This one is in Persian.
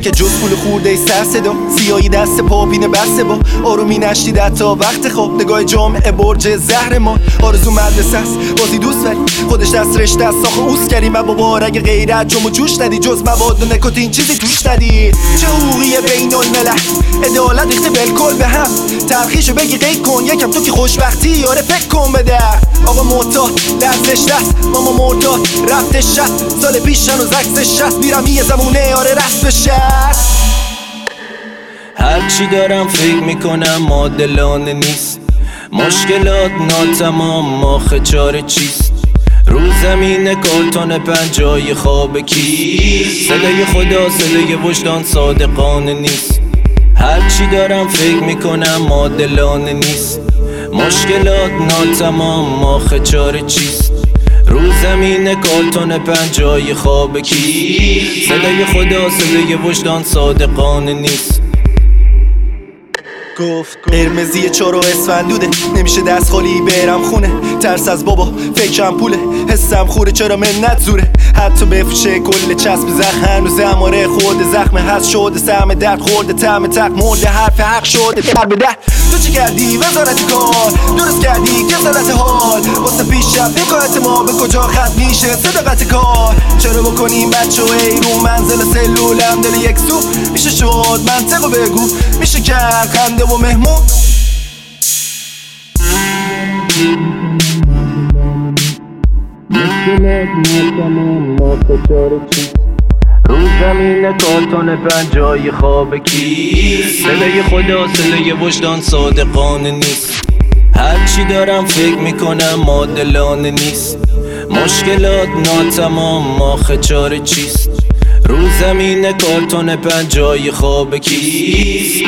که جز پول خورده ای سر صدا. سیایی دست پاپین بسته با آرومی نشدید تا وقت خواب. نگاه جامعه برج زهر ما. آرزو مدرسه است بازی دوست ولی خودش دست رشته از ساخ اوس کردیم. و بابا اگه غیرت جمع جوش ندی جز مواد و نکوتین چیزی توش ندی چه حقوقی بین الملل؟ عدالت ریخته بالکل به هم. تلخیشو بگی قید کن یکم تو که خوشبختی. آره فکر کن بده. آقا موتا لرزش دست. ماما مرتا رفت شست. سال پیش هنوز عکس شست. میرم یه زمونه آره رست بشه. هرچی دارم فکر می‌کنم مادلانه نیست. مشکلات ناتمام ماخ چاره چیست؟ رو زمین کارتون پنجای خواب کی صدای خدا صدای وجدان صادقانه نیست. هرچی دارم فکر می‌کنم مادلانه نیست. مشکلات ناتمام ماخ چاره چیست؟ رو زمین کارتون پنجای خواب کی؟ صدای خدا صدای وجدان صادقانه نیست. گفت قرمزی چار و اسفندوده. نمیشه دست خالی برم خونه. ترس از بابا فکرم پوله. حسم خوره چرا منت زوره؟ حتی بفروشه کل چسب زخم. هنوز اماره خورده زخم. هست شده سهم درد خورده. تم تق مرده حرف حق شده. در به در تو چی کردی؟ وزارت کار. درست کردی؟ کسالت حال. واسه پیشرفت حکایت ما به کجا خط میشه؟ صداقت کار. چرا بکنیم بچه و رو منزل سلولم؟ دل یک سو میشه شد منطقو بگو. میشه کرد خنده و مهمون. رو زمین کارتون پنجای خواب کی صدای خدا صدای وجدان صادقانه نیست. هرچی دارم فکر می‌کنم مادلانه نیست. مشکلات ناتمام ماخ چاره چیست؟ رو زمین کارتون پنجای خواب کی